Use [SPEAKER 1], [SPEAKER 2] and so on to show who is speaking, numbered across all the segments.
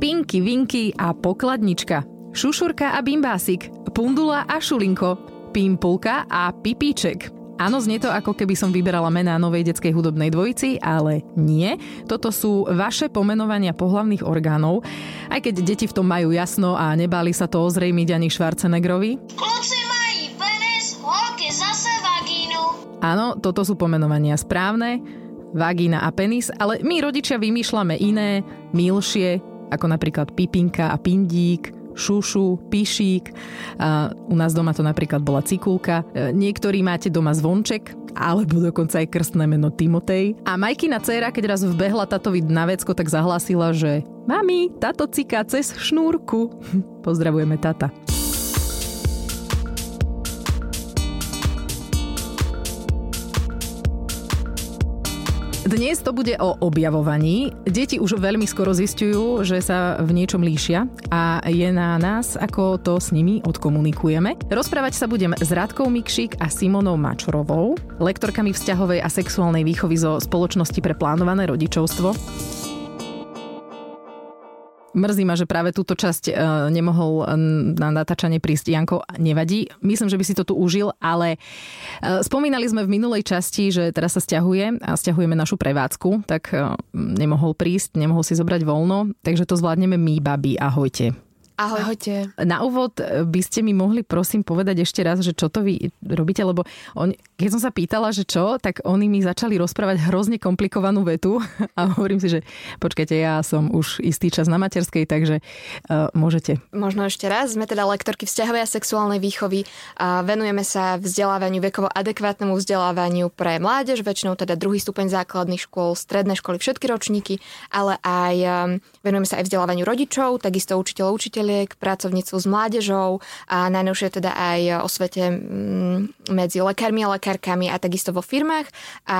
[SPEAKER 1] Pinky, Vinky a Pokladnička, Šušurka a Bimbásik, Pundula a Šulinko, Pimpulka a Pipíček. Áno, znie to ako keby som vyberala mená novej detskej hudobnej dvojici, ale nie. Toto sú vaše pomenovania pohlavných orgánov, aj keď deti v tom majú jasno a nebáli sa to ozrejmiť ani Schwarzeneggerovi.
[SPEAKER 2] Kluci mají penis, holky zase vagínu.
[SPEAKER 1] Áno, toto sú pomenovania správne, vagína a penis, ale my rodičia vymýšľame iné, milšie, ako napríklad pipinka a pindík, šušu, pišík. U nás doma to napríklad bola cikulka. E, niektorí máte doma zvonček, alebo dokonca aj krstné meno Timotej. A Majkina dcéra, keď raz vbehla tatovi na vecko, tak zahlásila, že Mami, tato ciká cez šnúrku. Pozdravujeme tata. Dnes to bude o objavovaní. Deti už veľmi skoro zistujú, že sa v niečom líšia a je na nás, ako to s nimi odkomunikujeme. Rozprávať sa budem s Radkou Mikšík a Simonou Mačorovou, lektorkami vzťahovej a sexuálnej výchovy zo Spoločnosti pre plánované rodičovstvo. Mrzí ma, že práve túto časť e, nemohol na natáčanie prísť Janko. Nevadí. Myslím, že by si to tu užil, ale e, spomínali sme v minulej časti, že teraz sa stiahuje a stiahujeme našu prevádzku, tak e, nemohol prísť, nemohol si zobrať voľno, takže to zvládneme my, babi. Ahojte.
[SPEAKER 3] Ahojte.
[SPEAKER 1] Na úvod by ste mi mohli prosím povedať ešte raz, že čo to vy robíte, lebo on, keď som sa pýtala, že čo, tak oni mi začali rozprávať hrozne komplikovanú vetu a hovorím si, že počkajte, ja som už istý čas na materskej, takže uh, môžete.
[SPEAKER 3] Možno ešte raz, sme teda lektorky vzťahovej a sexuálnej výchovy a venujeme sa vzdelávaniu, vekovo adekvátnemu vzdelávaniu pre mládež, väčšinou teda druhý stupeň základných škôl, stredné školy, všetky ročníky, ale aj um, venujeme sa aj vzdelávaniu rodičov, takisto učiteľov, učiteľ učiteľiek, pracovníctvu s mládežou a najnovšie teda aj o svete mm, medzi lekármi a lekárkami a takisto vo firmách a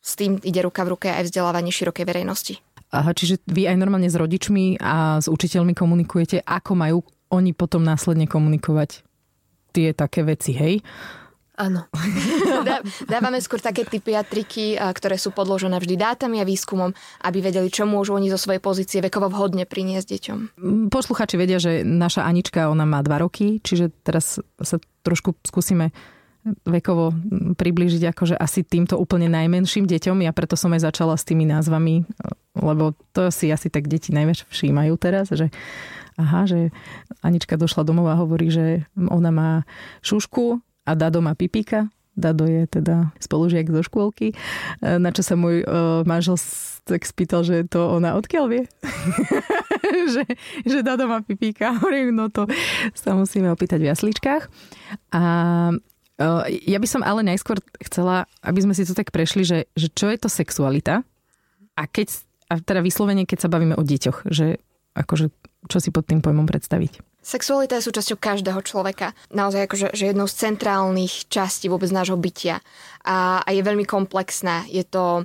[SPEAKER 3] s tým ide ruka v ruke aj vzdelávanie širokej verejnosti.
[SPEAKER 1] Aha, čiže vy aj normálne s rodičmi a s učiteľmi komunikujete, ako majú oni potom následne komunikovať tie také veci, hej?
[SPEAKER 3] Áno. Dávame skôr také typy a triky, ktoré sú podložené vždy dátami a výskumom, aby vedeli, čo môžu oni zo svojej pozície vekovo vhodne priniesť deťom.
[SPEAKER 1] Mm, posluchači vedia, že naša Anička, ona má dva roky, čiže teraz sa trošku skúsime vekovo približiť akože asi týmto úplne najmenším deťom. Ja preto som aj začala s tými názvami, lebo to si asi tak deti najviac všímajú teraz, že aha, že Anička došla domov a hovorí, že ona má šušku, a Dado má pipíka. Dado je teda spolužiak zo škôlky, e, na čo sa môj uh, manžel tak spýtal, že to ona odkiaľ vie? že, že Dado má pipíka. Hovorím, no to sa musíme opýtať v jasličkách. A ja by som ale najskôr chcela, aby sme si to tak prešli, že, že čo je to sexualita a keď, a teda vyslovene, keď sa bavíme o deťoch, že akože, čo si pod tým pojmom predstaviť?
[SPEAKER 3] Sexualita je súčasťou každého človeka. Naozaj akože že jednou z centrálnych častí vôbec nášho bytia. A, a je veľmi komplexná. Je to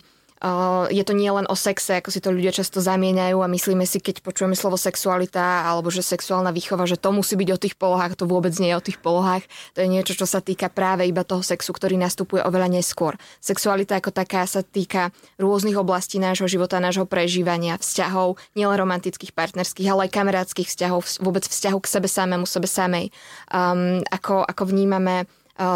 [SPEAKER 3] je to nie len o sexe, ako si to ľudia často zamieňajú a myslíme si, keď počujeme slovo sexualita alebo že sexuálna výchova, že to musí byť o tých polohách, to vôbec nie je o tých polohách. To je niečo, čo sa týka práve iba toho sexu, ktorý nastupuje oveľa neskôr. Sexualita ako taká sa týka rôznych oblastí nášho života, nášho prežívania, vzťahov, nielen romantických, partnerských, ale aj kamarátskych vzťahov, vôbec vzťahu k sebe samému, sebe samej. Um, ako, ako vnímame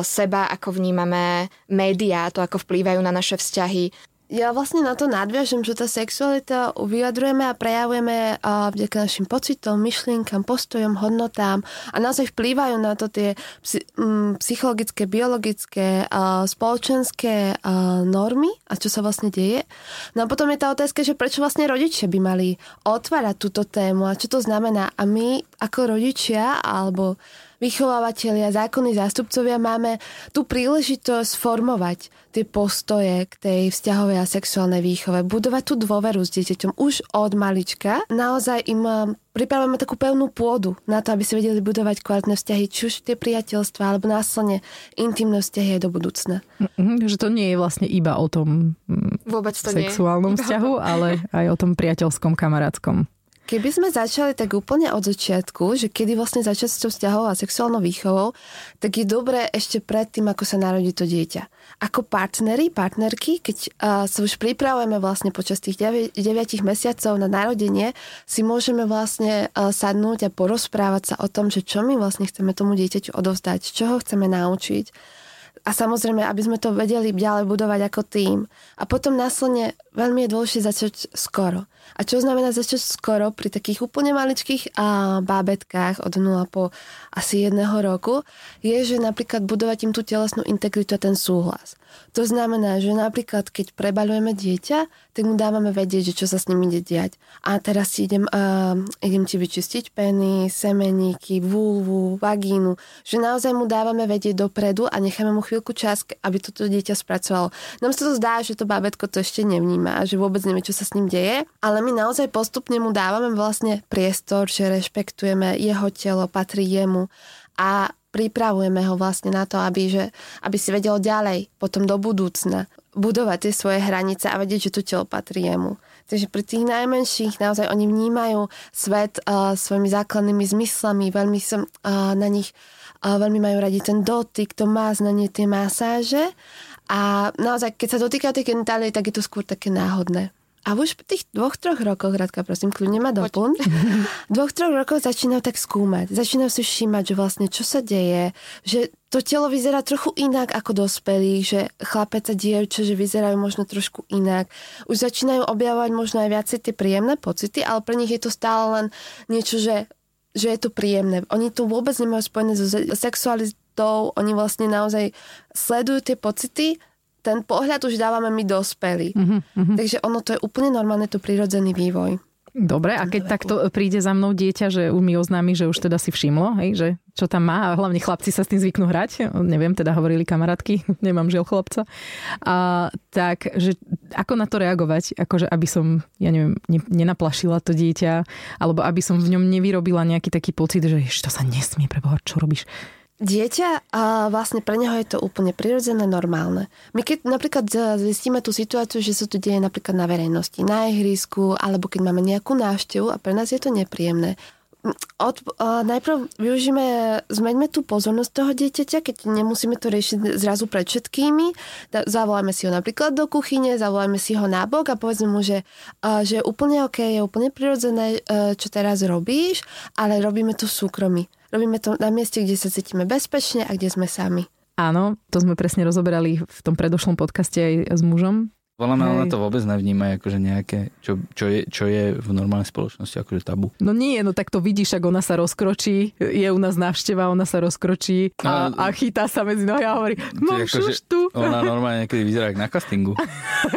[SPEAKER 3] seba, ako vnímame médiá, to ako vplývajú na naše vzťahy,
[SPEAKER 4] ja vlastne na to nadviažem, že tá sexualita vyjadrujeme a prejavujeme vďaka našim pocitom, myšlienkam, postojom, hodnotám a naozaj vplývajú na to tie psychologické, biologické, a spoločenské normy a čo sa vlastne deje. No a potom je tá otázka, že prečo vlastne rodičia by mali otvárať túto tému a čo to znamená. A my ako rodičia alebo vychovávateľia, zákonní zástupcovia máme tú príležitosť formovať tie postoje k tej vzťahovej a sexuálnej výchove, budovať tú dôveru s dieťaťom už od malička. Naozaj im um, pripravujeme takú pevnú pôdu na to, aby si vedeli budovať kvalitné vzťahy, či už tie priateľstva, alebo následne intimné vzťahy aj do budúcna.
[SPEAKER 1] Mm-hmm, že to nie je vlastne iba o tom mm, Vôbec to sexuálnom nie. vzťahu, ale aj o tom priateľskom, kamarátskom.
[SPEAKER 4] Keby sme začali tak úplne od začiatku, že kedy vlastne začať s tou vzťahovou a sexuálnou výchovou, tak je dobré ešte predtým, ako sa narodí to dieťa. Ako partneri, partnerky, keď uh, sa už pripravujeme vlastne počas tých 9, 9 mesiacov na narodenie, si môžeme vlastne uh, sadnúť a porozprávať sa o tom, že čo my vlastne chceme tomu dieťaťu odovzdať, čo ho chceme naučiť a samozrejme, aby sme to vedeli ďalej budovať ako tým. A potom následne veľmi je dôležité začať skoro. A čo znamená začať skoro pri takých úplne maličkých a, bábetkách od 0 po asi jedného roku, je, že napríklad budovať im tú telesnú integritu a ten súhlas. To znamená, že napríklad keď prebalujeme dieťa, tak mu dávame vedieť, že čo sa s ním ide diať. A teraz si idem, uh, idem ti vyčistiť peny, semeníky, vulvu, vagínu. Že naozaj mu dávame vedieť dopredu a necháme mu chvíľku čas, aby toto dieťa spracovalo. Nám sa to zdá, že to bábetko to ešte nevníma, že vôbec nevie, čo sa s ním deje, ale my naozaj postupne mu dávame vlastne priestor, že rešpektujeme jeho telo, patrí jemu a pripravujeme ho vlastne na to, aby, že, aby si vedel ďalej, potom do budúcna, budovať tie svoje hranice a vedieť, že to telo patrí jemu. Takže pri tých najmenších naozaj oni vnímajú svet uh, svojimi základnými zmyslami, veľmi som uh, na nich uh, veľmi majú radi ten dotyk, to máznanie, tie masáže a naozaj, keď sa dotýka tej genitálie, tak je to skôr také náhodné. A už po tých dvoch, troch rokoch, Radka, prosím, kľudne ma doplň, dvoch, troch rokoch začínajú tak skúmať. Začínajú si všímať, že vlastne čo sa deje, že to telo vyzerá trochu inak ako dospelých, že chlapec a dievča, že vyzerajú možno trošku inak. Už začínajú objavovať možno aj viacej tie príjemné pocity, ale pre nich je to stále len niečo, že, že je to príjemné. Oni to vôbec nemajú spojené so sexualitou, oni vlastne naozaj sledujú tie pocity ten pohľad už dávame my dospelí. Uh-huh, Takže ono to je úplne normálne, to prirodzený vývoj.
[SPEAKER 1] Dobre, a keď takto príde za mnou dieťa, že už mi oznámi, že už teda si všimlo, hej, že čo tam má a hlavne chlapci sa s tým zvyknú hrať, neviem, teda hovorili kamarátky, nemám žiaľ chlapca, a, tak, že ako na to reagovať, akože aby som, ja neviem, ne, nenaplašila to dieťa, alebo aby som v ňom nevyrobila nejaký taký pocit, že to sa nesmie, preboha, čo robíš?
[SPEAKER 4] Dieťa, a vlastne pre neho je to úplne prirodzené, normálne. My keď napríklad zistíme tú situáciu, že sa to deje napríklad na verejnosti, na ihrisku, alebo keď máme nejakú návštevu a pre nás je to nepríjemné, od, uh, najprv využíme, zmeňme tú pozornosť toho dieťaťa, keď nemusíme to riešiť zrazu pred všetkými. Da, zavoláme si ho napríklad do kuchyne, zavoláme si ho na bok a povedzme mu, že, uh, že je úplne OK, je úplne prirodzené, uh, čo teraz robíš, ale robíme to v súkromí. Robíme to na mieste, kde sa cítime bezpečne a kde sme sami.
[SPEAKER 1] Áno, to sme presne rozoberali v tom predošlom podcaste aj s mužom,
[SPEAKER 5] podľa mňa ona to vôbec nevníma akože nejaké, čo, čo, je, čo je v normálnej spoločnosti akože tabu.
[SPEAKER 1] No nie, no tak to vidíš, ak ona sa rozkročí, je u nás návšteva, ona sa rozkročí a, a chytá sa medzi nohy a hovorí, mám akože, tu.
[SPEAKER 5] Ona normálne niekedy vyzerá na castingu.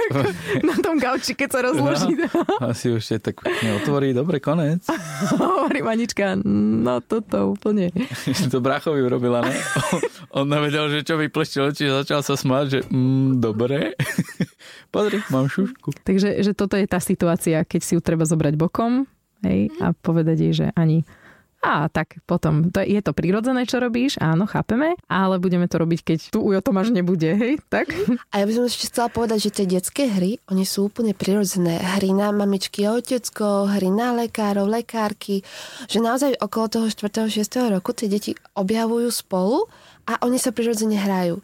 [SPEAKER 1] na tom gauči, keď sa rozloží.
[SPEAKER 5] No, asi už je tak otvorí, dobre, konec.
[SPEAKER 1] hovorí Manička, no toto úplne.
[SPEAKER 5] to brachovi urobila, ne? On nevedel, že čo vypleštil, čiže začal sa smáť, že mm, dobre. Pozri, mám šušku.
[SPEAKER 1] Takže že toto je tá situácia, keď si ju treba zobrať bokom hej, a povedať jej, že ani a tak potom, to je, je to prirodzené, čo robíš, áno, chápeme, ale budeme to robiť, keď tu Ujo Tomáš nebude, hej, tak?
[SPEAKER 4] A ja by som ešte chcela povedať, že tie detské hry, oni sú úplne prirodzené. Hry na mamičky a otecko, hry na lekárov, lekárky, že naozaj okolo toho 4. 6. roku tie deti objavujú spolu a oni sa prirodzene hrajú.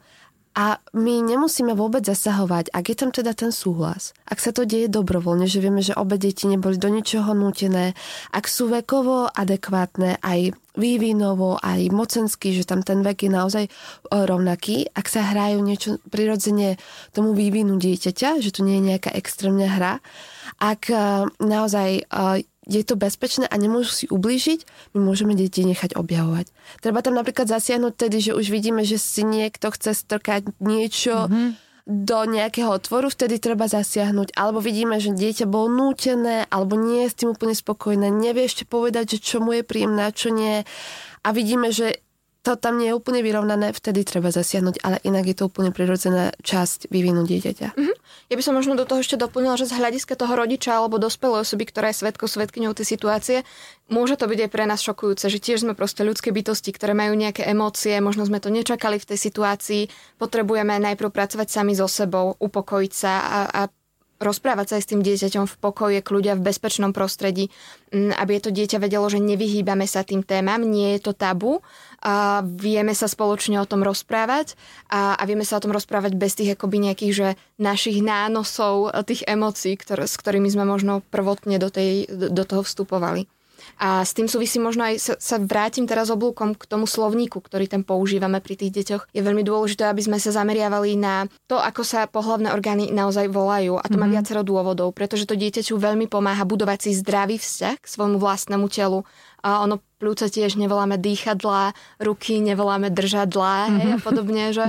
[SPEAKER 4] A my nemusíme vôbec zasahovať, ak je tam teda ten súhlas. Ak sa to deje dobrovoľne, že vieme, že obe deti neboli do ničoho nútené, ak sú vekovo adekvátne, aj vývinovo, aj mocensky, že tam ten vek je naozaj e, rovnaký, ak sa hrajú niečo prirodzene tomu vývinu dieťaťa, že to nie je nejaká extrémna hra, ak e, naozaj e, je to bezpečné a nemôžu si ublížiť, my môžeme deti nechať objavovať. Treba tam napríklad zasiahnuť tedy, že už vidíme, že si niekto chce strkať niečo mm-hmm. do nejakého otvoru, vtedy treba zasiahnuť. Alebo vidíme, že dieťa bolo nútené, alebo nie je s tým úplne spokojné, nevie ešte povedať, že čo mu je príjemné, čo nie. A vidíme, že to tam nie je úplne vyrovnané, vtedy treba zasiahnuť, ale inak je to úplne prirodzená časť vývinu dieťaťa. Mm-hmm.
[SPEAKER 3] Ja by som možno do toho ešte doplnila, že z hľadiska toho rodiča alebo dospelej osoby, ktorá je svetkou, svetkyňou tej situácie, môže to byť aj pre nás šokujúce, že tiež sme proste ľudské bytosti, ktoré majú nejaké emócie, možno sme to nečakali v tej situácii, potrebujeme najprv pracovať sami so sebou, upokojiť sa a, a rozprávať sa aj s tým dieťaťom v pokoje, kľudia, v bezpečnom prostredí, aby to dieťa vedelo, že nevyhýbame sa tým témam, nie je to tabu a vieme sa spoločne o tom rozprávať a, a vieme sa o tom rozprávať bez tých akoby nejakých, že našich nánosov, tých emócií, ktoré, s ktorými sme možno prvotne do, tej, do toho vstupovali. A s tým súvisí možno aj, sa, sa vrátim teraz oblúkom k tomu slovníku, ktorý tam používame pri tých deťoch. Je veľmi dôležité, aby sme sa zameriavali na to, ako sa pohlavné orgány naozaj volajú. A to mm-hmm. má mhm. viacero dôvodov, pretože to dieťaťu veľmi pomáha budovať si zdravý vzťah k svojmu vlastnému telu. A ono plúca tiež nevoláme dýchadlá, ruky nevoláme držadlá mm-hmm. hej, a mhm. podobne, že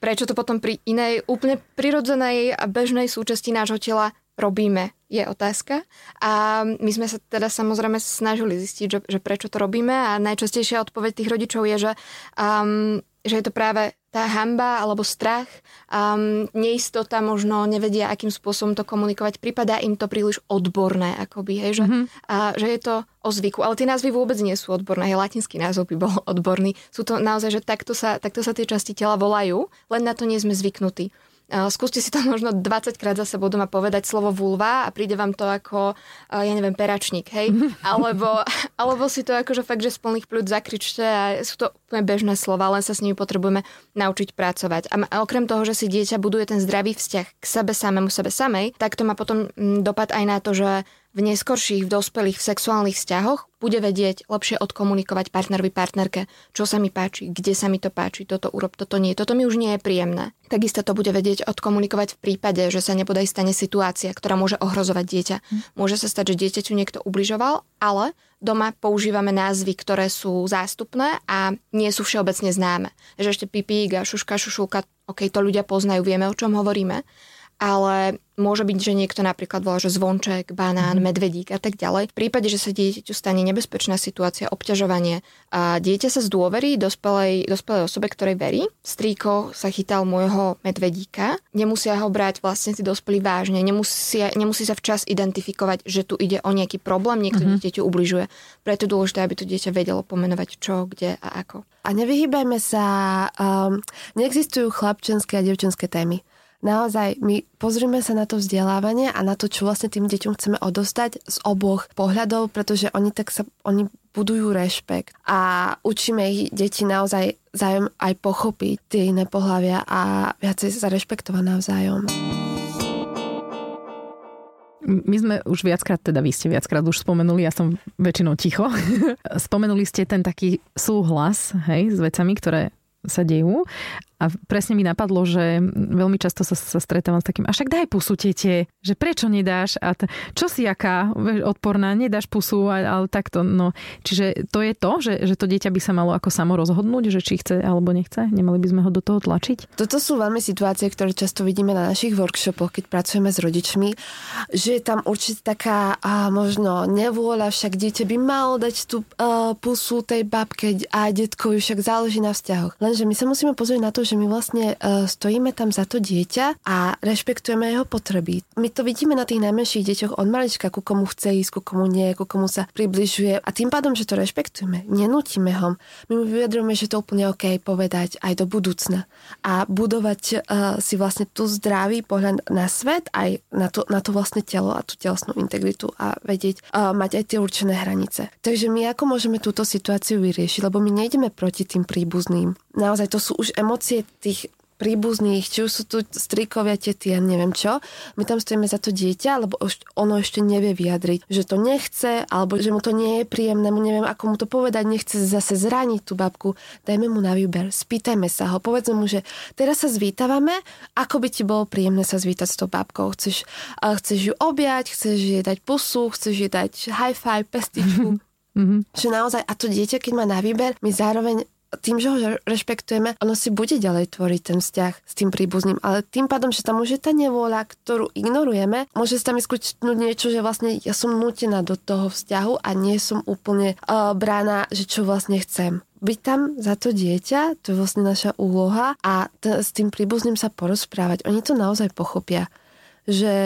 [SPEAKER 3] prečo to potom pri inej, úplne prirodzenej a bežnej súčasti nášho tela robíme, je otázka. A my sme sa teda samozrejme snažili zistiť, že, že prečo to robíme a najčastejšia odpoveď tých rodičov je, že, um, že je to práve tá hamba alebo strach, um, neistota, možno nevedia, akým spôsobom to komunikovať, prípada im to príliš odborné, akoby, hej, že, mm-hmm. a, že je to o zvyku. Ale tie názvy vôbec nie sú odborné, hej, latinský názov by bol odborný. Sú to naozaj, že takto sa, takto sa tie časti tela volajú, len na to nie sme zvyknutí. Skúste si to možno 20 krát za sebou doma povedať slovo vulva a príde vám to ako, ja neviem, peračník, hej? Alebo, alebo si to akože fakt, že z plných pľúd zakričte a sú to úplne bežné slova, len sa s nimi potrebujeme naučiť pracovať. A okrem toho, že si dieťa buduje ten zdravý vzťah k sebe samému, sebe samej, tak to má potom dopad aj na to, že v neskorších, v dospelých, v sexuálnych vzťahoch bude vedieť lepšie odkomunikovať partnerovi, partnerke, čo sa mi páči, kde sa mi to páči, toto urob, toto nie, toto mi už nie je príjemné. Takisto to bude vedieť odkomunikovať v prípade, že sa nebodaj stane situácia, ktorá môže ohrozovať dieťa. Hm. Môže sa stať, že dieťaťu niekto ubližoval, ale doma používame názvy, ktoré sú zástupné a nie sú všeobecne známe. Že ešte pipík a šuška, šušulka, ok, to ľudia poznajú, vieme, o čom hovoríme, ale môže byť, že niekto napríklad volá, že zvonček, banán, mm-hmm. medvedík a tak ďalej. V prípade, že sa dieťaťu stane nebezpečná situácia, obťažovanie a dieťa sa zdôverí dospelej, dospelej osobe, ktorej verí. Strýko sa chytal môjho medvedíka. Nemusia ho brať vlastne tí dospelí vážne. Nemusia, nemusí sa včas identifikovať, že tu ide o nejaký problém, niekto mm-hmm. dieťaťu ubližuje. Preto je dôležité, aby to dieťa vedelo pomenovať čo, kde a ako.
[SPEAKER 4] A nevyhýbajme sa, um, neexistujú chlapčenské a devčenské témy naozaj my pozrime sa na to vzdelávanie a na to, čo vlastne tým deťom chceme odostať z oboch pohľadov, pretože oni tak sa, oni budujú rešpekt a učíme ich deti naozaj zájom aj pochopiť tie iné pohľavia a viacej sa rešpektovať navzájom.
[SPEAKER 1] My sme už viackrát, teda vy ste viackrát už spomenuli, ja som väčšinou ticho. spomenuli ste ten taký súhlas hej, s vecami, ktoré sa dejú. A presne mi napadlo, že veľmi často sa, sa stretávam s takým, a však daj pusu tete, že prečo nedáš? A t- čo si aká odporná, nedáš pusu, ale takto. No. Čiže to je to, že, že to dieťa by sa malo ako samo rozhodnúť, že či chce alebo nechce? Nemali by sme ho do toho tlačiť?
[SPEAKER 4] Toto sú veľmi situácie, ktoré často vidíme na našich workshopoch, keď pracujeme s rodičmi, že je tam určite taká a možno nevôľa, však dieťa by malo dať tú uh, pusu tej babke a detkovi, však záleží na vzťahoch. Lenže my sa musíme pozrieť na to, že my vlastne uh, stojíme tam za to dieťa a rešpektujeme jeho potreby. My to vidíme na tých najmenších deťoch od malička, ku komu chce ísť, ku komu nie, ku komu sa približuje a tým pádom, že to rešpektujeme, nenútime ho. My mu vyjadrujeme, že to úplne OK povedať aj do budúcna a budovať uh, si vlastne tu zdravý pohľad na svet, aj na to, na to vlastne telo a tú telesnú integritu a vedieť uh, mať aj tie určené hranice. Takže my ako môžeme túto situáciu vyriešiť, lebo my nejdeme proti tým príbuzným. Naozaj to sú už emócie tých príbuzných, či už sú tu strikovia, tety, ja neviem čo. My tam stojíme za to dieťa, lebo ono ešte nevie vyjadriť, že to nechce, alebo že mu to nie je príjemné, mu neviem, ako mu to povedať, nechce zase zraniť tú babku. Dajme mu na výber, spýtajme sa ho, povedzme mu, že teraz sa zvítavame, ako by ti bolo príjemné sa zvítať s tou babkou. Chceš, chceš ju objať, chceš jej dať pusu, chceš jej dať high five, pestičku. Mm-hmm. Že naozaj, a to dieťa, keď má na výber, my zároveň tým, že ho rešpektujeme, ono si bude ďalej tvoriť ten vzťah s tým príbuzným, ale tým pádom, že tam môže tá nevôľa, ktorú ignorujeme, môže sa tam skúčnúť niečo, že vlastne ja som nutená do toho vzťahu a nie som úplne uh, brána, že čo vlastne chcem byť tam za to dieťa, to je vlastne naša úloha a t- s tým príbuzným sa porozprávať. Oni to naozaj pochopia že,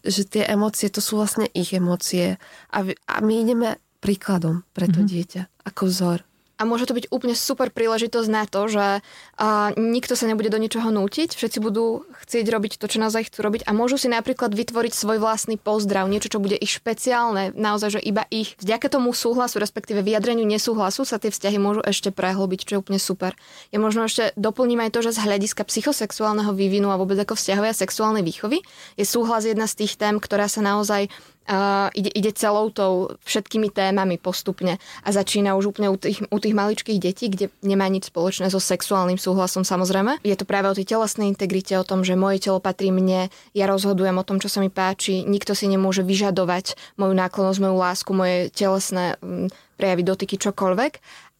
[SPEAKER 4] že tie emócie, to sú vlastne ich emócie a, a my ideme príkladom pre to mm-hmm. dieťa, ako vzor.
[SPEAKER 3] A môže to byť úplne super príležitosť na to, že uh, nikto sa nebude do ničoho nútiť, všetci budú chcieť robiť to, čo naozaj chcú robiť a môžu si napríklad vytvoriť svoj vlastný pozdrav, niečo, čo bude ich špeciálne, naozaj, že iba ich. Vďaka tomu súhlasu, respektíve vyjadreniu nesúhlasu sa tie vzťahy môžu ešte prehlbiť, čo je úplne super. Ja možno ešte doplním aj to, že z hľadiska psychosexuálneho vývinu a vôbec ako vzťahovej a sexuálnej výchovy je súhlas jedna z tých tém, ktorá sa naozaj uh, ide, ide celou tou všetkými témami postupne a začína už úplne u tých, u tých maličkých detí, kde nemá nič spoločné so sexuálnym súhlasom samozrejme. Je to práve o tej telesnej integrite, o tom, že moje telo patrí mne, ja rozhodujem o tom, čo sa mi páči, nikto si nemôže vyžadovať moju náklonnosť, moju lásku, moje telesné um, prejavy, dotyky, čokoľvek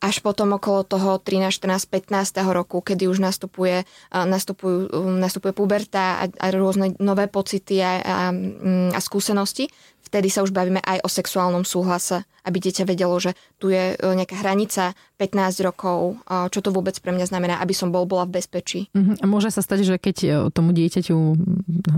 [SPEAKER 3] až potom okolo toho 13, 14, 15. roku, kedy už nastupuje, nastupujú, nastupuje puberta a, a rôzne nové pocity a, a, a skúsenosti, vtedy sa už bavíme aj o sexuálnom súhlase aby dieťa vedelo, že tu je e, nejaká hranica 15 rokov, čo to vôbec pre mňa znamená, aby som bol, bola v bezpečí.
[SPEAKER 1] Uh-huh. A môže sa stať, že keď e, tomu dieťaťu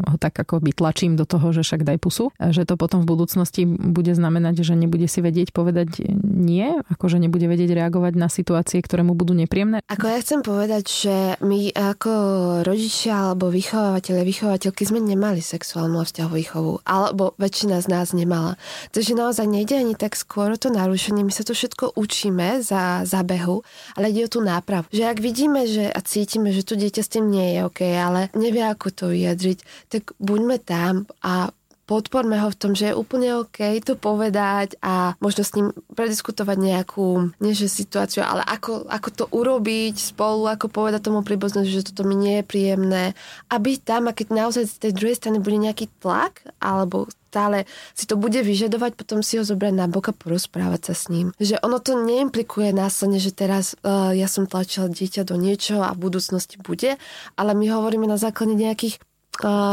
[SPEAKER 1] ho tak ako vytlačím do toho, že však daj pusu, že to potom v budúcnosti bude znamenať, že nebude si vedieť povedať nie, akože nebude vedieť reagovať na situácie, ktoré mu budú nepríjemné?
[SPEAKER 4] Ako ja chcem povedať, že my ako rodičia alebo vychovávateľe, vychovateľky sme nemali sexuálnu a výchovu, alebo väčšina z nás nemala. Takže naozaj nejde ani tak skôr skôr to narušenie. My sa to všetko učíme za, za behu, ale ide o tú nápravu. Že ak vidíme že, a cítime, že to dieťa s tým nie je OK, ale nevie, ako to vyjadriť, tak buďme tam a podporme ho v tom, že je úplne OK to povedať a možno s ním prediskutovať nejakú, nie že situáciu, ale ako, ako to urobiť spolu, ako povedať tomu príbuznému, že toto mi nie je príjemné. A byť tam a keď naozaj z tej druhej strany bude nejaký tlak alebo stále si to bude vyžadovať, potom si ho zobrať na boka porozprávať sa s ním. Že ono to neimplikuje následne, že teraz uh, ja som tlačila dieťa do niečoho a v budúcnosti bude, ale my hovoríme na základe nejakých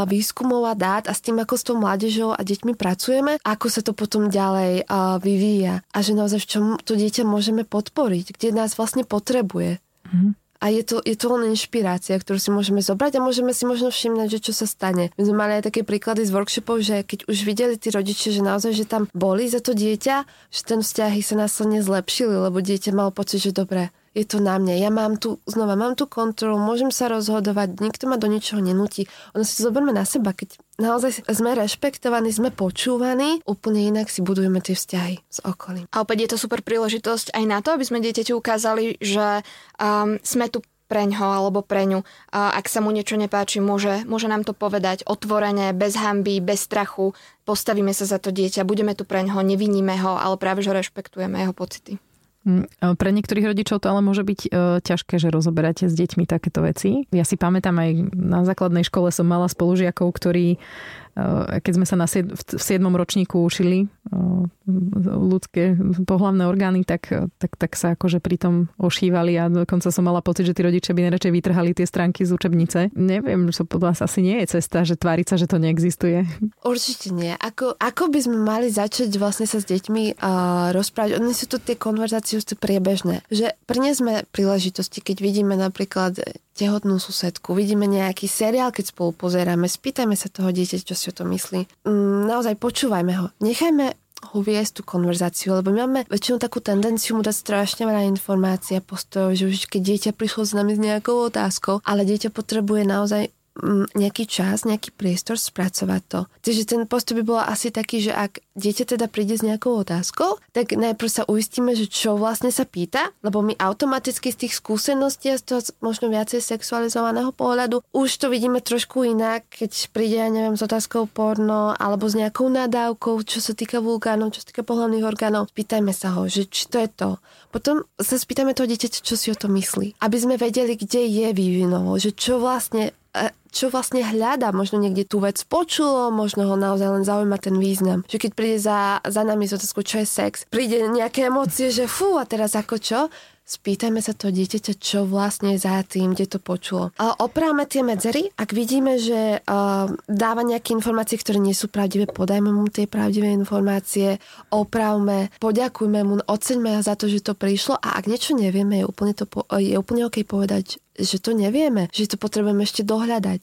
[SPEAKER 4] výskumov a dát a s tým, ako s tou mládežou a deťmi pracujeme, ako sa to potom ďalej vyvíja a že naozaj v čom to dieťa môžeme podporiť, kde nás vlastne potrebuje. Mm-hmm. A je to, je to len inšpirácia, ktorú si môžeme zobrať a môžeme si možno všimnúť, že čo sa stane. My sme mali aj také príklady z workshopov, že keď už videli tí rodičia, že naozaj, že tam boli za to dieťa, že ten vzťahy sa následne zlepšili, lebo dieťa malo pocit, že dobre, je to na mne. Ja mám tu, znova mám tu kontrolu, môžem sa rozhodovať, nikto ma do ničoho nenúti. Ono si to zoberme na seba, keď naozaj sme rešpektovaní, sme počúvaní, úplne inak si budujeme tie vzťahy s okolím.
[SPEAKER 3] A opäť je to super príležitosť aj na to, aby sme dieťaťu ukázali, že um, sme tu preňho alebo preňu. A ak sa mu niečo nepáči, môže, môže nám to povedať otvorene, bez hamby, bez strachu. Postavíme sa za to dieťa, budeme tu preňho, neviníme ho, ale práve že rešpektujeme jeho pocity.
[SPEAKER 1] Mm, pre niektorých rodičov to ale môže byť e, ťažké, že rozoberáte s deťmi takéto veci. Ja si pamätám aj na základnej škole som mala spolužiakov, ktorí keď sme sa na sied- v 7. ročníku učili eh, ľudské pohlavné orgány, tak, tak, tak sa akože pri ošívali a dokonca som mala pocit, že tí rodičia by najradšej vytrhali tie stránky z učebnice. Neviem, čo podľa vás asi nie je cesta, že tváriť sa, že to neexistuje.
[SPEAKER 4] Určite nie. Ako, ako by sme mali začať vlastne sa s deťmi uh, rozprávať? Oni sú to tie konverzácie sú priebežné. Že priniesme príležitosti, keď vidíme napríklad tehotnú susedku, vidíme nejaký seriál, keď spolu pozeráme, spýtajme sa toho dieťa, čo si o to myslí. Mm, naozaj počúvajme ho. Nechajme ho viesť tú konverzáciu, lebo my máme väčšinou takú tendenciu mu dať strašne veľa informácií a postojov, že už keď dieťa prišlo s nami s nejakou otázkou, ale dieťa potrebuje naozaj nejaký čas, nejaký priestor spracovať to. Takže ten postup by bol asi taký, že ak dieťa teda príde s nejakou otázkou, tak najprv sa uistíme, že čo vlastne sa pýta, lebo my automaticky z tých skúseností a z toho možno viacej sexualizovaného pohľadu už to vidíme trošku inak, keď príde, ja neviem, s otázkou porno alebo s nejakou nadávkou, čo sa týka vulgánov, čo sa týka pohľadných orgánov. Pýtajme sa ho, že či to je to. Potom sa spýtame toho dieťaťa, čo si o to myslí. Aby sme vedeli, kde je vývinovo, že čo vlastne čo vlastne hľadá. Možno niekde tú vec počulo, možno ho naozaj len zaujíma ten význam. Že keď príde za, za nami z otázku, čo je sex, príde nejaké emócie, že fú, a teraz ako čo? Spýtajme sa to dieťaťa, čo vlastne za tým, kde to počulo. A oprávame tie medzery, ak vidíme, že uh, dáva nejaké informácie, ktoré nie sú pravdivé, podajme mu tie pravdivé informácie, opravme, poďakujme mu, oceňme za to, že to prišlo a ak niečo nevieme, je úplne, to po, je úplne OK povedať, že to nevieme, že to potrebujeme ešte dohľadať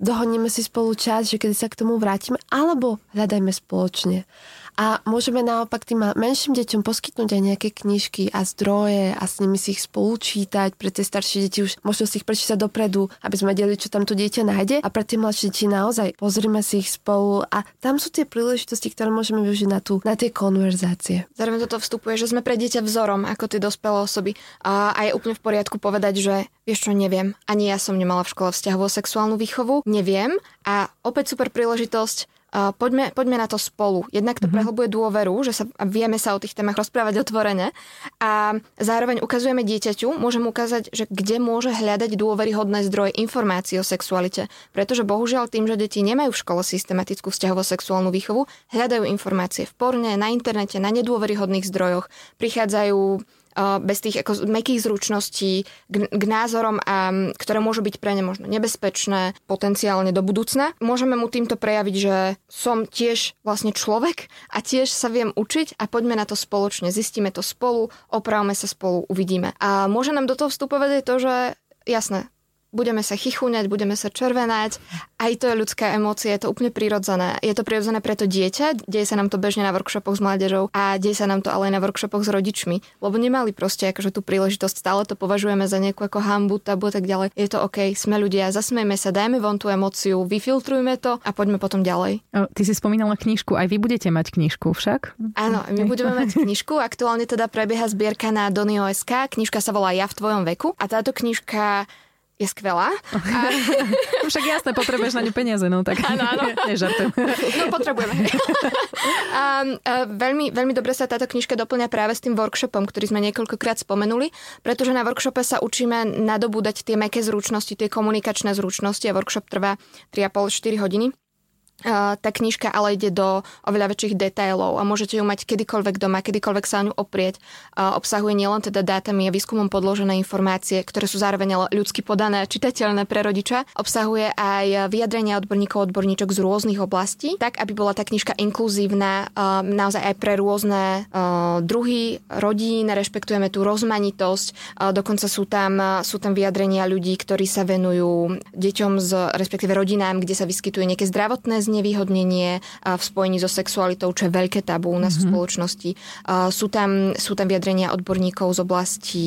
[SPEAKER 4] dohodneme si spolu čas, že kedy sa k tomu vrátime, alebo hľadajme spoločne. A môžeme naopak tým menším deťom poskytnúť aj nejaké knižky a zdroje a s nimi si ich spolučítať. Pre tie staršie deti už možno si ich prečítať dopredu, aby sme vedeli, čo tam to dieťa nájde. A pre tie mladšie deti naozaj pozrime si ich spolu a tam sú tie príležitosti, ktoré môžeme využiť na, tú, na tie konverzácie.
[SPEAKER 3] Zároveň toto vstupuje, že sme pre dieťa vzorom ako tie dospelé osoby. A, a je úplne v poriadku povedať, že vieš čo, neviem. Ani ja som nemala v škole vzťahovú sexuálnu výchovu. Neviem. A opäť super príležitosť Uh, poďme, poďme na to spolu. Jednak to mm-hmm. prehlbuje dôveru, že sa, vieme sa o tých témach rozprávať otvorene a zároveň ukazujeme dieťaťu, môžem ukázať, že kde môže hľadať dôveryhodné zdroje informácií o sexualite. Pretože bohužiaľ tým, že deti nemajú v škole systematickú vzťahovo-sexuálnu výchovu, hľadajú informácie v porne, na internete, na nedôveryhodných zdrojoch, prichádzajú bez tých ako mekých zručností k, k názorom, a, ktoré môžu byť pre ne možno nebezpečné potenciálne do budúcna. Môžeme mu týmto prejaviť, že som tiež vlastne človek a tiež sa viem učiť a poďme na to spoločne. Zistíme to spolu, opravme sa spolu, uvidíme. A môže nám do toho vstupovať aj to, že jasné, budeme sa chichúňať, budeme sa červenať. Aj to je ľudská emócia, je to úplne prirodzené. Je to prirodzené pre to dieťa, deje sa nám to bežne na workshopoch s mládežou a deje sa nám to ale aj na workshopoch s rodičmi, lebo nemali proste akože tú príležitosť, stále to považujeme za nejakú ako hambu, tabu a tak ďalej. Je to OK, sme ľudia, zasmejme sa, dajme von tú emóciu, vyfiltrujme to a poďme potom ďalej.
[SPEAKER 1] Ty si spomínala knižku, aj vy budete mať knižku však?
[SPEAKER 3] Áno, my budeme mať knižku, aktuálne teda prebieha zbierka na Donio.sk, knižka sa volá Ja v tvojom veku a táto knižka je skvelá. A...
[SPEAKER 1] Však jasné, potrebuješ na ňu peniaze, no tak
[SPEAKER 3] áno, áno.
[SPEAKER 1] nežartujem.
[SPEAKER 3] No potrebujeme. a, a veľmi, veľmi dobre sa táto knižka doplňa práve s tým workshopom, ktorý sme niekoľkokrát spomenuli, pretože na workshope sa učíme nadobúdať tie meké zručnosti, tie komunikačné zručnosti a workshop trvá 3,5-4 hodiny tá knižka ale ide do oveľa väčších detailov a môžete ju mať kedykoľvek doma, kedykoľvek sa o ňu oprieť. Obsahuje nielen teda dátami a výskumom podložené informácie, ktoré sú zároveň ľudsky podané a čitateľné pre rodiča. Obsahuje aj vyjadrenia odborníkov, odborníčok z rôznych oblastí, tak aby bola tá knižka inkluzívna naozaj aj pre rôzne druhy rodín, rešpektujeme tú rozmanitosť, dokonca sú tam, sú tam vyjadrenia ľudí, ktorí sa venujú deťom z, respektíve rodinám, kde sa vyskytuje nejaké zdravotné znevýhodnenie v spojení so sexualitou, čo je veľké tabu u nás mm-hmm. v mhm. spoločnosti. Sú tam, sú tam vyjadrenia odborníkov z oblasti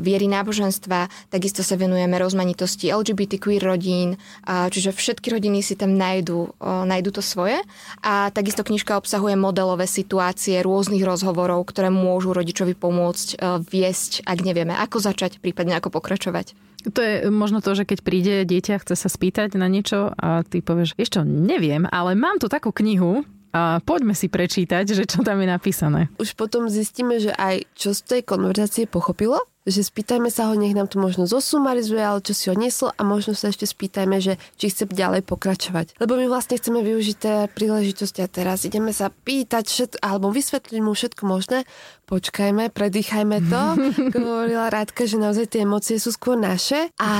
[SPEAKER 3] viery náboženstva, takisto sa venujeme rozmanitosti LGBT queer rodín, čiže všetky rodiny si tam nájdu, nájdu to svoje. A takisto knižka obsahuje modelové situácie rôznych rozhovorov, ktoré môžu rodičovi pomôcť viesť, ak nevieme, ako začať, prípadne ako pokračovať.
[SPEAKER 1] To je možno to, že keď príde dieťa, chce sa spýtať na niečo a ty povieš, vieš čo, neviem, ale mám tu takú knihu, a poďme si prečítať, že čo tam je napísané.
[SPEAKER 4] Už potom zistíme, že aj čo z tej konverzácie pochopilo že spýtajme sa ho, nech nám to možno zosumarizuje, ale čo si odnieslo a možno sa ešte spýtajme, že či chce ďalej pokračovať. Lebo my vlastne chceme využiť tie príležitosti a teraz ideme sa pýtať všetko, alebo vysvetliť mu všetko možné. Počkajme, predýchajme to. Hovorila Rádka, že naozaj tie emócie sú skôr naše a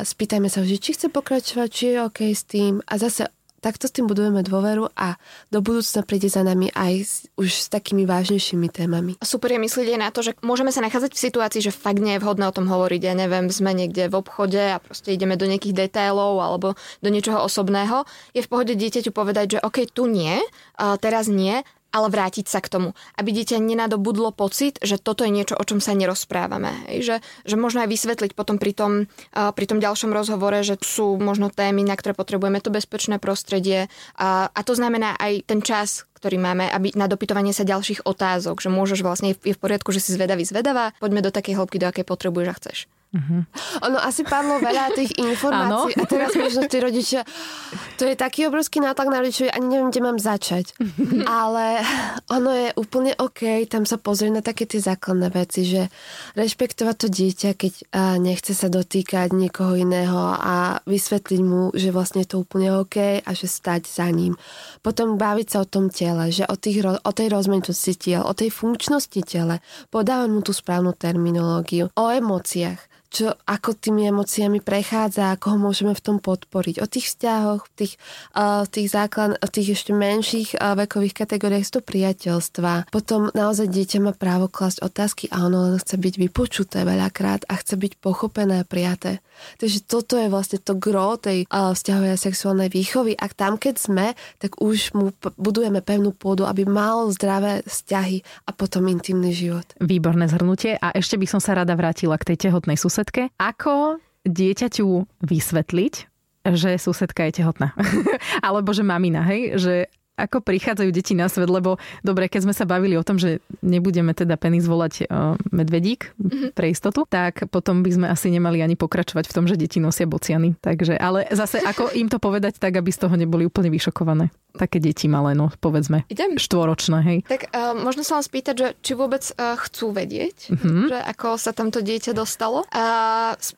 [SPEAKER 4] spýtajme sa, že či chce pokračovať, či je OK s tým a zase takto s tým budujeme dôveru a do budúcna príde za nami aj s, už s takými vážnejšími témami.
[SPEAKER 3] Super je myslieť aj na to, že môžeme sa nachádzať v situácii, že fakt nie je vhodné o tom hovoriť. Ja neviem, sme niekde v obchode a proste ideme do nejakých detailov alebo do niečoho osobného. Je v pohode dieťaťu povedať, že OK, tu nie, teraz nie, ale vrátiť sa k tomu. Aby dieťa nenadobudlo pocit, že toto je niečo, o čom sa nerozprávame. Že, že možno aj vysvetliť potom pri tom, pri tom ďalšom rozhovore, že sú možno témy, na ktoré potrebujeme to bezpečné prostredie. A to znamená aj ten čas, ktorý máme, aby na dopytovanie sa ďalších otázok, že môžeš vlastne, je v poriadku, že si zvedavý, zvedavá, poďme do takej hĺbky, do akej potrebuješ a chceš.
[SPEAKER 4] Uh-huh. Ono asi padlo veľa tých informácií a teraz možno tí rodičia, to je taký obrovský nátlak na rodičov, ani neviem, kde mám začať. Ale ono je úplne OK, tam sa pozrieť na také tie základné veci, že rešpektovať to dieťa, keď nechce sa dotýkať niekoho iného a vysvetliť mu, že vlastne je to úplne OK a že stať za ním. Potom baviť sa o tom tele, že o, tých, o tej rozmanitosti tiel, o tej funkčnosti tele, podávať mu tú správnu terminológiu, o emóciách čo, ako tými emóciami prechádza, ako ho môžeme v tom podporiť. O tých vzťahoch, v tých, uh, tých základ, o tých ešte menších uh, vekových kategóriách sú to priateľstva. Potom naozaj dieťa má právo klasť otázky a ono len chce byť vypočuté veľakrát a chce byť pochopené a prijaté. Takže toto je vlastne to gro tej uh, vzťahovej a sexuálnej výchovy. A tam, keď sme, tak už mu p- budujeme pevnú pôdu, aby mal zdravé vzťahy a potom intimný život.
[SPEAKER 1] Výborné zhrnutie. A ešte by som sa rada vrátila k tej tehotnej susedke. Ako dieťaťu vysvetliť, že susedka je tehotná. Alebo že mamina, hej? Že ako prichádzajú deti na svet, lebo dobre, keď sme sa bavili o tom, že nebudeme teda penis volať uh, medvedík mm-hmm. pre istotu, tak potom by sme asi nemali ani pokračovať v tom, že deti nosia bociany. Takže, ale zase ako im to povedať tak, aby z toho neboli úplne vyšokované. Také deti malé, no povedzme.
[SPEAKER 3] Idem.
[SPEAKER 1] Štvoročné, hej.
[SPEAKER 3] Tak uh, možno sa vám spýtať, že či vôbec uh, chcú vedieť, mm-hmm. že ako sa tamto dieťa dostalo a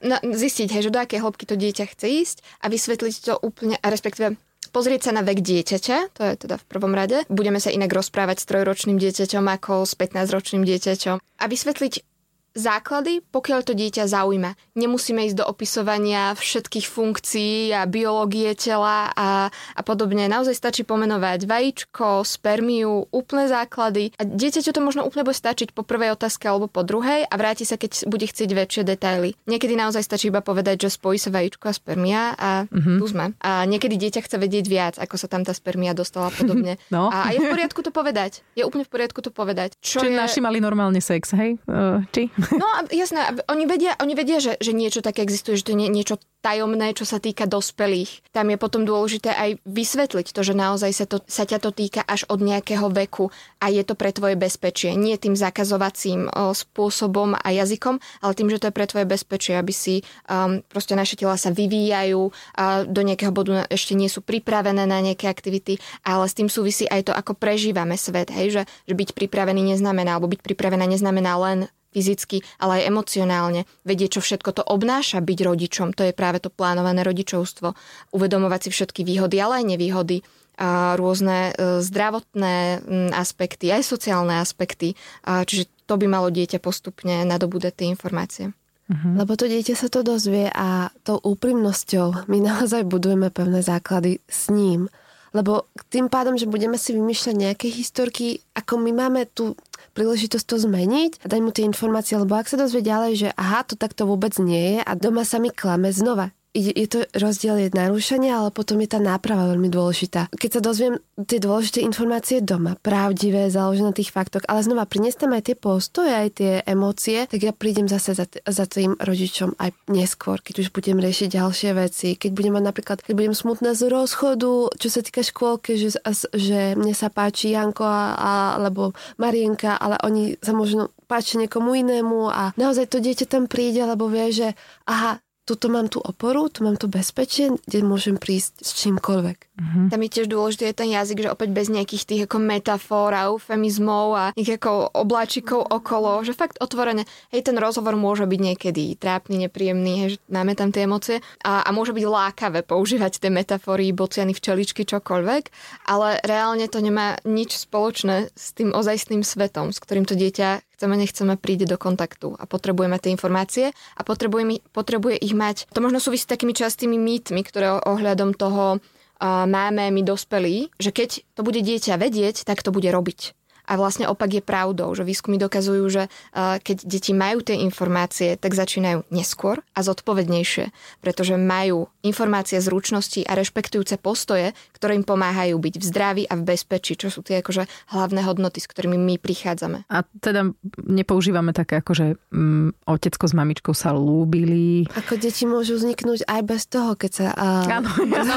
[SPEAKER 3] na, zistiť, hej, že do akej hĺbky to dieťa chce ísť a vysvetliť to úplne, respektíve pozrieť sa na vek dieťaťa, to je teda v prvom rade. Budeme sa inak rozprávať s trojročným dieťaťom ako s 15-ročným dieťaťom. A vysvetliť základy, pokiaľ to dieťa zaujíma. Nemusíme ísť do opisovania všetkých funkcií a biológie tela a, a podobne. Naozaj stačí pomenovať vajíčko, spermiu, úplné základy. A dieťaťu to možno úplne bude stačiť po prvej otázke alebo po druhej a vráti sa, keď bude chcieť väčšie detaily. Niekedy naozaj stačí iba povedať, že spojí sa vajíčko a spermia a mm-hmm. tu sme. A niekedy dieťa chce vedieť viac, ako sa tam tá spermia dostala a podobne.
[SPEAKER 1] No.
[SPEAKER 3] A, a je v poriadku to povedať. Je úplne v poriadku to povedať.
[SPEAKER 1] Čo Či je... naši mali normálne sex, hej? Uh, či?
[SPEAKER 3] No a jasné, oni vedia, oni vedia že, že niečo také existuje, že to je niečo tajomné, čo sa týka dospelých. Tam je potom dôležité aj vysvetliť to, že naozaj sa, to, sa ťa to týka až od nejakého veku a je to pre tvoje bezpečie. Nie tým zakazovacím o, spôsobom a jazykom, ale tým, že to je pre tvoje bezpečie, aby si um, proste naše tela sa vyvíjajú a do nejakého bodu ešte nie sú pripravené na nejaké aktivity, ale s tým súvisí aj to, ako prežívame svet. Hej? Že, že byť pripravený neznamená, alebo byť pripravená neznamená len fyzicky, ale aj emocionálne. Vedieť, čo všetko to obnáša byť rodičom. To je práve to plánované rodičovstvo. Uvedomovať si všetky výhody, ale aj nevýhody a rôzne e, zdravotné aspekty, aj sociálne aspekty. Čiže to by malo dieťa postupne nadobúdať tie informácie.
[SPEAKER 4] Uh-huh. Lebo to dieťa sa to dozvie a tou úprimnosťou my naozaj budujeme pevné základy s ním. Lebo tým pádom, že budeme si vymýšľať nejaké historky, ako my máme tu príležitosť to zmeniť a dať mu tie informácie, lebo ak sa dozvie ďalej, že aha, to takto vôbec nie je a doma sa mi klame znova je to rozdiel je narušenie, ale potom je tá náprava veľmi dôležitá. Keď sa dozviem tie dôležité informácie doma, pravdivé, založené na tých faktoch, ale znova prinestem aj tie postoje, aj tie emócie, tak ja prídem zase za, t- za tým rodičom aj neskôr, keď už budem riešiť ďalšie veci, keď budem mať napríklad, keď budem smutná z rozchodu, čo sa týka škôlky, že, že mne sa páči Janko a, a, alebo Marienka, ale oni sa možno páči niekomu inému a naozaj to dieťa tam príde, lebo vie, že aha, tuto mám tú oporu, tu mám to bezpečie, kde môžem prísť s čímkoľvek.
[SPEAKER 3] Uh-huh. Tam je tiež dôležitý je ten jazyk, že opäť bez nejakých tých ako metafor a eufemizmov a nejakých ako obláčikov okolo, že fakt otvorené. Hej, ten rozhovor môže byť niekedy trápny, nepríjemný, hej, že máme tam tie emócie a, a môže byť lákavé používať tie metafory, bociany, včeličky, čokoľvek, ale reálne to nemá nič spoločné s tým ozajstným svetom, s ktorým to dieťa chceme, nechceme, príde do kontaktu a potrebujeme tie informácie a potrebuje, potrebuje ich mať. To možno súvisí s takými častými mýtmi, ktoré ohľadom toho máme my dospelí, že keď to bude dieťa vedieť, tak to bude robiť. A vlastne opak je pravdou, že výskumy dokazujú, že keď deti majú tie informácie, tak začínajú neskôr a zodpovednejšie, pretože majú informácie, zručnosti a rešpektujúce postoje, ktoré im pomáhajú byť v zdraví a v bezpečí, čo sú tie akože hlavné hodnoty, s ktorými my prichádzame.
[SPEAKER 1] A teda nepoužívame také ako, že mm, otecko s mamičkou sa lúbili.
[SPEAKER 4] Ako deti môžu vzniknúť aj bez toho, keď sa... Uh...
[SPEAKER 1] Áno, no, no,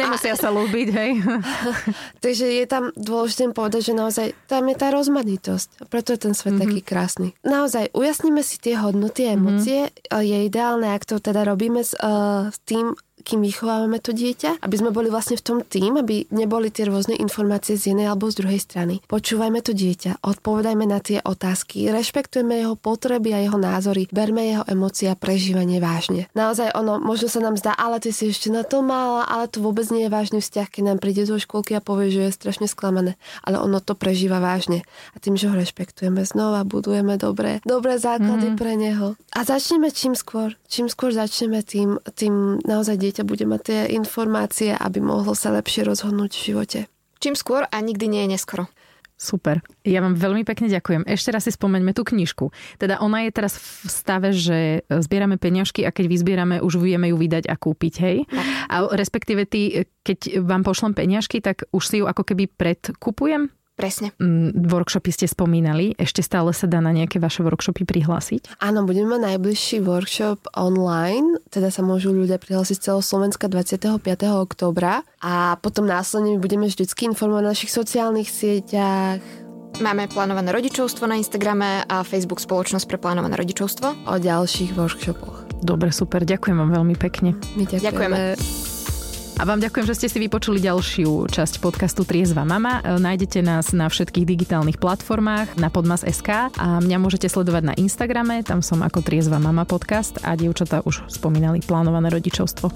[SPEAKER 1] nemusia sa lúbiť, hej.
[SPEAKER 4] Takže je tam dôležité povedať, že naozaj tam je tá rozmanitosť. Preto je ten svet mm-hmm. taký krásny. Naozaj, ujasníme si tie hodnoty a mhm. emócie. Mm-hmm. Je ideálne, ak to teda robíme s, uh, s tým, kým vychovávame to dieťa, aby sme boli vlastne v tom tým, aby neboli tie rôzne informácie z jednej alebo z druhej strany. Počúvajme to dieťa, odpovedajme na tie otázky, rešpektujeme jeho potreby a jeho názory, berme jeho emócie a prežívanie vážne. Naozaj ono, možno sa nám zdá, ale ty si ešte na to mála, ale to vôbec nie je vážny vzťah, keď nám príde zo školky a povie, že je strašne sklamané. Ale ono to prežíva vážne. A tým, že ho rešpektujeme znova, budujeme dobré, dobré základy mm. pre neho. A začneme čím skôr. Čím skôr začneme, tým, tým naozaj dieťa bude mať tie informácie, aby mohlo sa lepšie rozhodnúť v živote.
[SPEAKER 3] Čím skôr a nikdy nie je neskoro.
[SPEAKER 1] Super. Ja vám veľmi pekne ďakujem. Ešte raz si spomeňme tú knižku. Teda ona je teraz v stave, že zbierame peňažky a keď vyzbierame, už vieme ju vydať a kúpiť, hej? A respektíve ty, keď vám pošlem peňažky, tak už si ju ako keby predkupujem?
[SPEAKER 3] Presne.
[SPEAKER 1] Mm, workshopy ste spomínali. Ešte stále sa dá na nejaké vaše workshopy prihlásiť?
[SPEAKER 4] Áno, budeme mať najbližší workshop online, teda sa môžu ľudia prihlásiť z celého Slovenska 25. oktobra a potom následne budeme vždycky informovať na našich sociálnych sieťach,
[SPEAKER 3] Máme plánované rodičovstvo na Instagrame a Facebook Spoločnosť pre plánované rodičovstvo.
[SPEAKER 4] O ďalších workshopoch.
[SPEAKER 1] Dobre, super. Ďakujem vám veľmi pekne.
[SPEAKER 4] My ďakujeme. ďakujeme.
[SPEAKER 1] A vám ďakujem, že ste si vypočuli ďalšiu časť podcastu Triezva mama. E, nájdete nás na všetkých digitálnych platformách, na podmas.sk a mňa môžete sledovať na Instagrame, tam som ako Triezva mama podcast a dievčatá už spomínali plánované rodičovstvo.